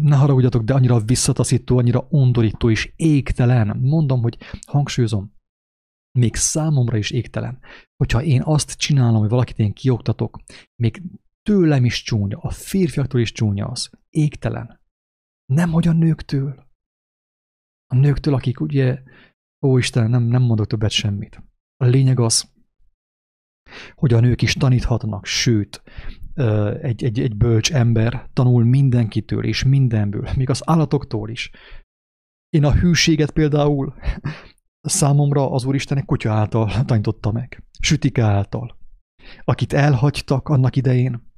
ne haragudjatok, de annyira visszataszító, annyira undorító és égtelen. Mondom, hogy hangsúlyozom, még számomra is égtelen, hogyha én azt csinálom, hogy valakit én kioktatok, még tőlem is csúnya, a férfiaktól is csúnya az. Égtelen. Nem, hogy a nőktől. A nőktől, akik ugye, ó Isten, nem, nem mondok többet semmit. A lényeg az, hogy a nők is taníthatnak, sőt, egy, egy, egy bölcs ember tanul mindenkitől és mindenből, még az állatoktól is. Én a hűséget például számomra az Úristen egy kutya által tanította meg, sütike által, akit elhagytak annak idején,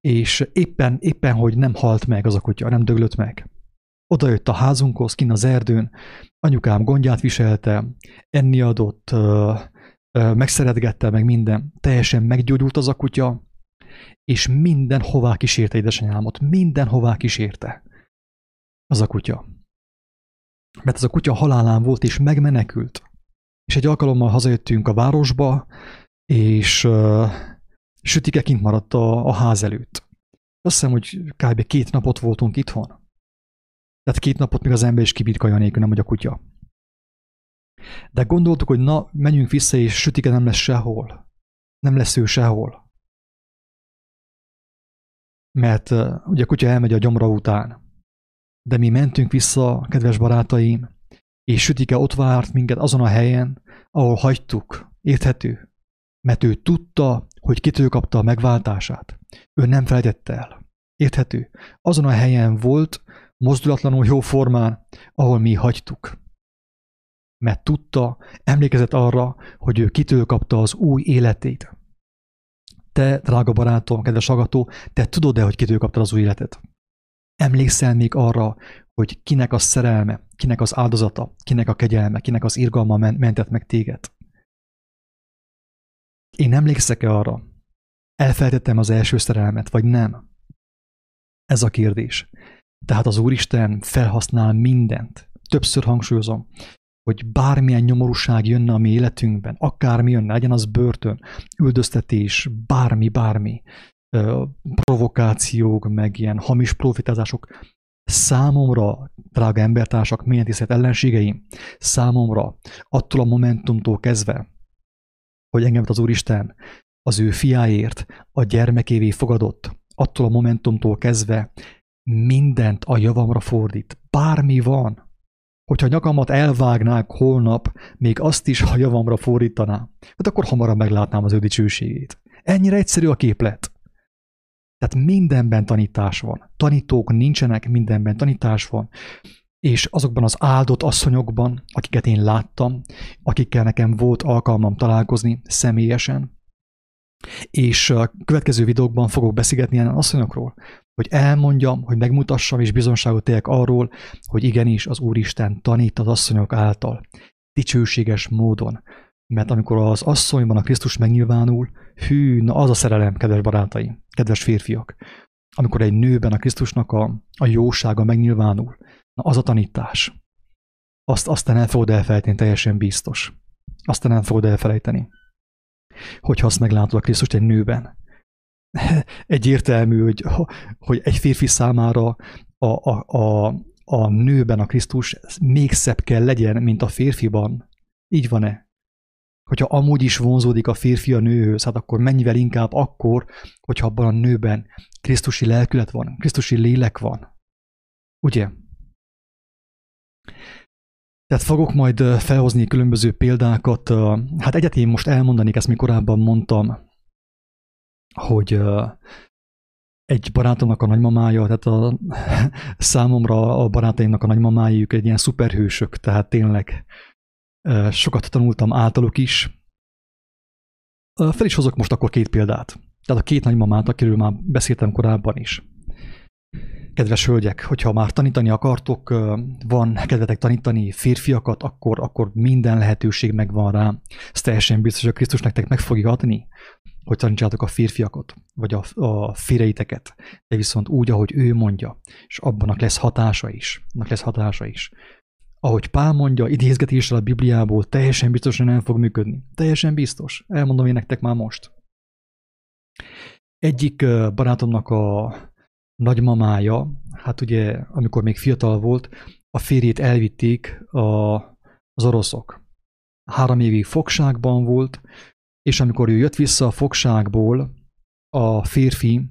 és éppen, éppen, hogy nem halt meg az a kutya, nem döglött meg. Oda jött a házunkhoz, kin az erdőn, anyukám gondját viselte, enni adott, megszeretgette meg minden, teljesen meggyógyult az a kutya, és minden hová kísérte édesanyámot, minden hová kísérte az a kutya. Mert az a kutya halálán volt, és megmenekült. És egy alkalommal hazajöttünk a városba, és uh, sütike kint maradt a, a ház előtt. Azt hiszem, hogy kb. két napot voltunk itthon. Tehát két napot még az ember is kibírkalja nélkül, nem hogy a kutya. De gondoltuk, hogy na, menjünk vissza, és sütike nem lesz sehol. Nem lesz ő sehol. Mert ugye a kutya elmegy a gyomra után. De mi mentünk vissza, kedves barátaim, és sütike ott várt minket azon a helyen, ahol hagytuk. Érthető? Mert ő tudta, hogy kitől kapta a megváltását. Ő nem felejtette el. Érthető? Azon a helyen volt, mozdulatlanul jó formán, ahol mi hagytuk mert tudta, emlékezett arra, hogy ő kitől kapta az új életét. Te, drága barátom, kedves agató, te tudod-e, hogy kitől kaptad az új életet? Emlékszel még arra, hogy kinek a szerelme, kinek az áldozata, kinek a kegyelme, kinek az irgalma mentett meg téged? Én emlékszek-e arra? Elfelejtettem az első szerelmet, vagy nem? Ez a kérdés. Tehát az Úristen felhasznál mindent. Többször hangsúlyozom, hogy bármilyen nyomorúság jönne a mi életünkben, akármi jönne, legyen az börtön, üldöztetés, bármi, bármi, provokációk, meg ilyen hamis profitázások, számomra, drága embertársak, milyen tisztelt ellenségeim, számomra attól a momentumtól kezdve, hogy engem az Úristen az ő fiáért a gyermekévé fogadott, attól a momentumtól kezdve mindent a javamra fordít. Bármi van, Hogyha nyakamat elvágnák holnap, még azt is a javamra fordítaná, hát akkor hamarabb meglátnám az ő dicsőségét. Ennyire egyszerű a képlet. Tehát mindenben tanítás van. Tanítók nincsenek, mindenben tanítás van. És azokban az áldott asszonyokban, akiket én láttam, akikkel nekem volt alkalmam találkozni személyesen, és a következő videókban fogok beszélgetni ilyen asszonyokról, hogy elmondjam, hogy megmutassam és bizonságot tegyek arról, hogy igenis az Úristen tanít az asszonyok által, dicsőséges módon. Mert amikor az asszonyban a Krisztus megnyilvánul, hű, na az a szerelem, kedves barátaim, kedves férfiak. Amikor egy nőben a Krisztusnak a, a jósága megnyilvánul, na az a tanítás. Azt aztán el fogod elfelejteni, teljesen biztos. Aztán el fogod elfelejteni. Hogyha azt meglátod a Krisztust egy nőben, egyértelmű, hogy, hogy egy férfi számára a, a, a, a nőben a Krisztus még szebb kell legyen, mint a férfiban. Így van-e? Hogyha amúgy is vonzódik a férfi a nőhöz, hát akkor mennyivel inkább akkor, hogyha abban a nőben Krisztusi lelkület van, Krisztusi lélek van. Ugye? Tehát fogok majd felhozni különböző példákat. Hát egyet én most elmondanék, ezt még korábban mondtam, hogy egy barátomnak a nagymamája, tehát a, számomra a barátaimnak a nagymamájuk egy ilyen szuperhősök, tehát tényleg sokat tanultam általuk is. Fel is hozok most akkor két példát. Tehát a két nagymamát, akiről már beszéltem korábban is. Kedves hölgyek, hogyha már tanítani akartok, van kedvetek tanítani férfiakat, akkor, akkor minden lehetőség megvan rá. Ez teljesen biztos, hogy Krisztus nektek meg fogja adni, hogy tanítsátok a férfiakat, vagy a, a férjeiteket, de viszont úgy, ahogy ő mondja, és abban lesz hatása is. Annak lesz hatása is. Ahogy Pál mondja, idézgetéssel a Bibliából teljesen biztos, hogy nem fog működni. Teljesen biztos. Elmondom én nektek már most. Egyik barátomnak a nagymamája, hát ugye, amikor még fiatal volt, a férjét elvitték a, az oroszok. Három évig fogságban volt, és amikor ő jött vissza a fogságból, a férfi,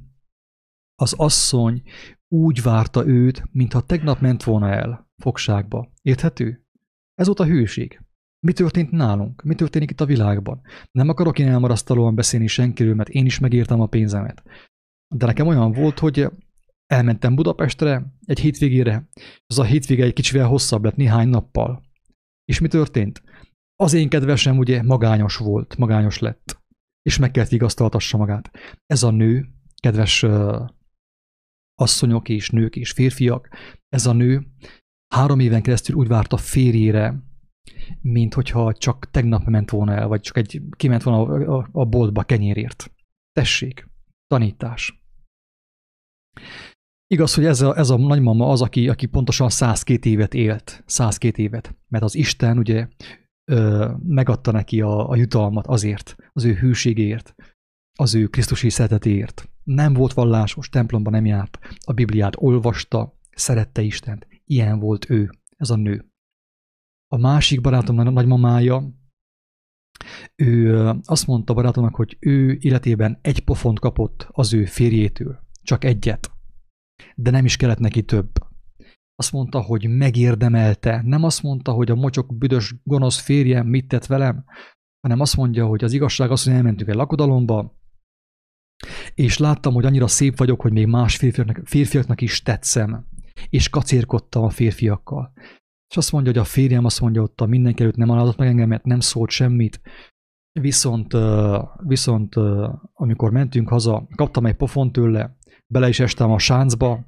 az asszony úgy várta őt, mintha tegnap ment volna el fogságba. Érthető? Ez volt a hőség. Mi történt nálunk? Mi történik itt a világban? Nem akarok én elmarasztalóan beszélni senkiről, mert én is megírtam a pénzemet. De nekem olyan volt, hogy elmentem Budapestre egy hétvégére, az a hétvége egy kicsivel hosszabb lett néhány nappal. És mi történt? Az én kedvesem ugye magányos volt, magányos lett, és meg kellett vigasztaltassa magát. Ez a nő, kedves uh, asszonyok és nők és férfiak, ez a nő három éven keresztül úgy várt a férjére, mint hogyha csak tegnap ment volna el, vagy csak egy kiment volna a, a, a boltba kenyérért. Tessék, tanítás. Igaz, hogy ez a, ez a nagymama az, aki, aki pontosan 102 évet élt. 102 évet. Mert az Isten ugye ö, megadta neki a, a jutalmat azért, az ő hűségéért, az ő Krisztusi szeretetéért. Nem volt vallásos, templomban nem járt, a Bibliát olvasta, szerette Istent. Ilyen volt ő, ez a nő. A másik barátom nagymamája, ő azt mondta barátomnak, hogy ő életében egy pofont kapott az ő férjétől. Csak egyet. De nem is kellett neki több. Azt mondta, hogy megérdemelte. Nem azt mondta, hogy a mocsok büdös gonosz férjem mit tett velem, hanem azt mondja, hogy az igazság az, hogy elmentünk egy lakodalomba, és láttam, hogy annyira szép vagyok, hogy még más férfiaknak, férfiaknak is tetszem, és kacérkodtam a férfiakkal. És azt mondja, hogy a férjem azt mondja, ott a mindenki előtt nem alázott meg engemet, nem szólt semmit, viszont, viszont amikor mentünk haza, kaptam egy pofont tőle, bele is estem a sáncba,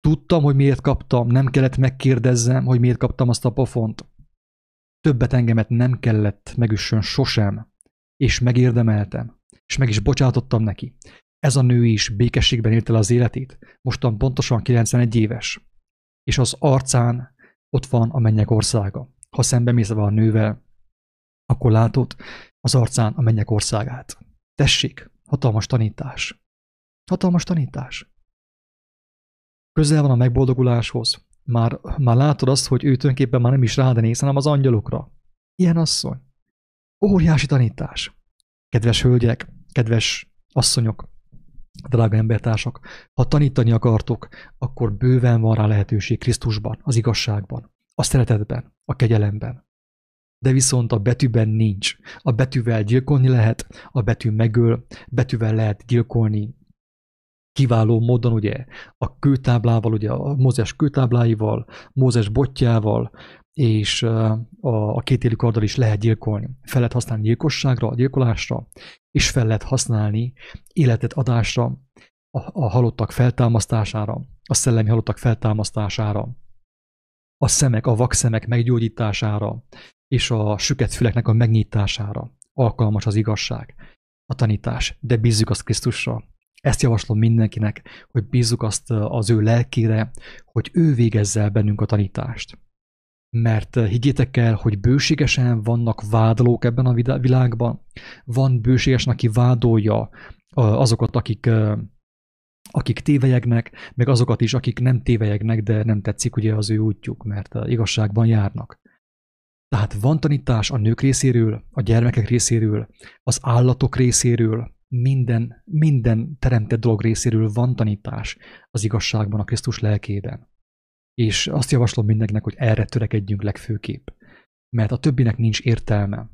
tudtam, hogy miért kaptam, nem kellett megkérdezzem, hogy miért kaptam azt a pofont. Többet engemet nem kellett megüssön sosem, és megérdemeltem, és meg is bocsátottam neki. Ez a nő is békességben élte el az életét, mostan pontosan 91 éves, és az arcán ott van a mennyek országa. Ha szembemész a nővel, akkor látod az arcán a mennyek országát. Tessék, hatalmas tanítás. Hatalmas tanítás. Közel van a megboldoguláshoz. Már, már látod azt, hogy ő tulajdonképpen már nem is rád néz, hanem az angyalokra. Ilyen asszony. Óriási tanítás. Kedves hölgyek, kedves asszonyok, drága embertársak, ha tanítani akartok, akkor bőven van rá lehetőség Krisztusban, az igazságban, a szeretetben, a kegyelemben. De viszont a betűben nincs. A betűvel gyilkolni lehet, a betű megöl, betűvel lehet gyilkolni kiváló módon ugye a kőtáblával, ugye a Mózes kőtábláival, Mózes botjával, és a, a kétélű karddal is lehet gyilkolni. Fel lehet használni gyilkosságra, gyilkolásra, és fel lehet használni életet adásra, a, a halottak feltámasztására, a szellemi halottak feltámasztására, a szemek, a vakszemek meggyógyítására, és a süket füleknek a megnyitására alkalmas az igazság, a tanítás, de bízzuk azt Krisztusra. Ezt javaslom mindenkinek, hogy bízzuk azt az ő lelkére, hogy ő végezze el bennünk a tanítást mert higgyétek el, hogy bőségesen vannak vádolók ebben a világban. Van bőségesen, aki vádolja azokat, akik, akik tévejegnek, meg azokat is, akik nem tévejegnek, de nem tetszik ugye az ő útjuk, mert igazságban járnak. Tehát van tanítás a nők részéről, a gyermekek részéről, az állatok részéről, minden, minden teremtett dolog részéről van tanítás az igazságban, a Krisztus lelkében. És azt javaslom mindenkinek, hogy erre törekedjünk legfőképp. Mert a többinek nincs értelme.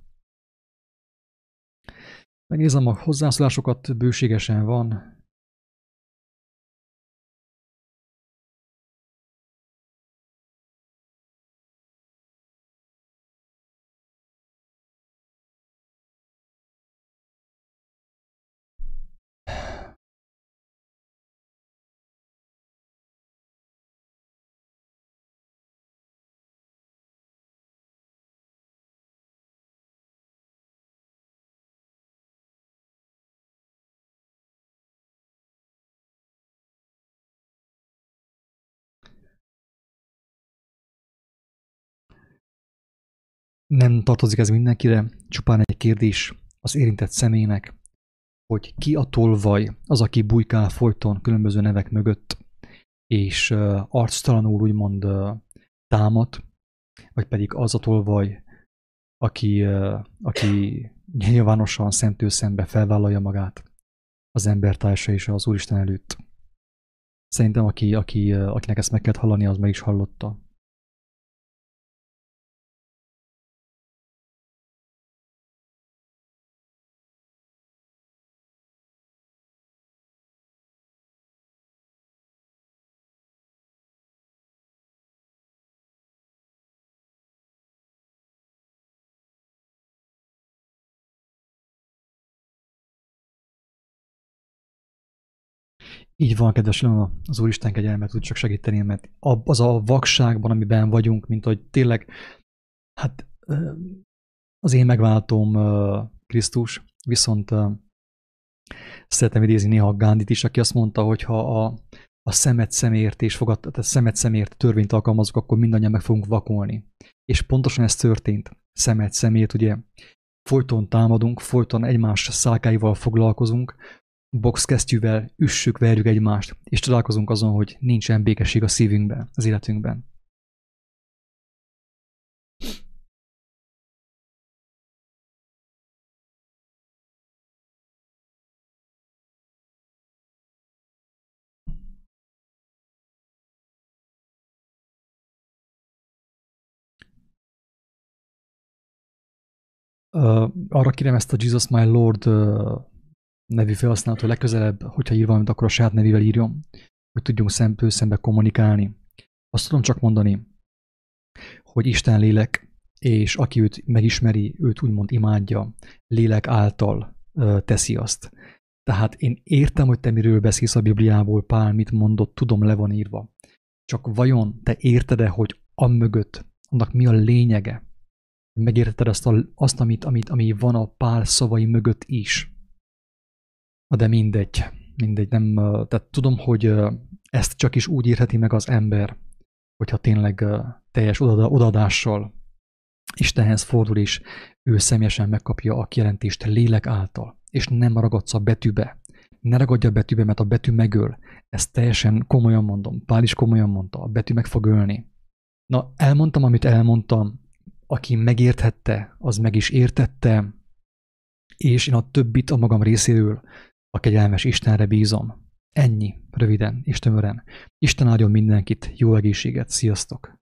Megnézem a hozzászólásokat, bőségesen van. Nem tartozik ez mindenkire, csupán egy kérdés az érintett személynek, hogy ki a tolvaj, az, aki bujkál folyton különböző nevek mögött, és uh, arctalanul úgymond uh, támad, vagy pedig az a tolvaj, aki, uh, aki nyilvánosan szentő szembe felvállalja magát az embertársa és az Úristen előtt. Szerintem aki, aki, akinek ezt meg kellett hallani, az meg is hallotta. Így van, kedves Leona, az Úristen kegyelmet tud csak segíteni, mert az a vakságban, amiben vagyunk, mint hogy tényleg, hát az én megváltom Krisztus, viszont szeretem idézni néha Gándit is, aki azt mondta, hogy ha a, a szemet szemért és fogad, tehát szemet szemért törvényt alkalmazok, akkor mindannyian meg fogunk vakolni. És pontosan ez történt. Szemet szemért, ugye folyton támadunk, folyton egymás szálkáival foglalkozunk, boxkesztyűvel üssük, verjük egymást, és találkozunk azon, hogy nincsen békesség a szívünkben, az életünkben. Uh, arra kérem ezt a Jesus My Lord uh, nevű felhasználótól legközelebb, hogyha ír valamit, akkor a saját nevével írjon, hogy tudjunk szempől szembe kommunikálni. Azt tudom csak mondani, hogy Isten lélek, és aki őt megismeri, őt úgymond imádja, lélek által ö, teszi azt. Tehát én értem, hogy te miről beszélsz a Bibliából, Pál mit mondott, tudom, le van írva. Csak vajon te érted-e, hogy mögött, annak mi a lényege? Megérted azt, a, azt amit, amit, ami van a Pál szavai mögött is? De mindegy, mindegy, nem, tehát tudom, hogy ezt csak is úgy írheti meg az ember, hogyha tényleg teljes odadással Istenhez fordul, és ő személyesen megkapja a kijelentést lélek által, és nem ragadsz a betűbe. Ne ragadja a betűbe, mert a betű megöl. Ezt teljesen komolyan mondom. Pál is komolyan mondta, a betű meg fog ölni. Na, elmondtam, amit elmondtam, aki megérthette, az meg is értette, és én a többit a magam részéről a kegyelmes Istenre bízom. Ennyi, röviden és tömören. Isten áldjon mindenkit, jó egészséget, sziasztok!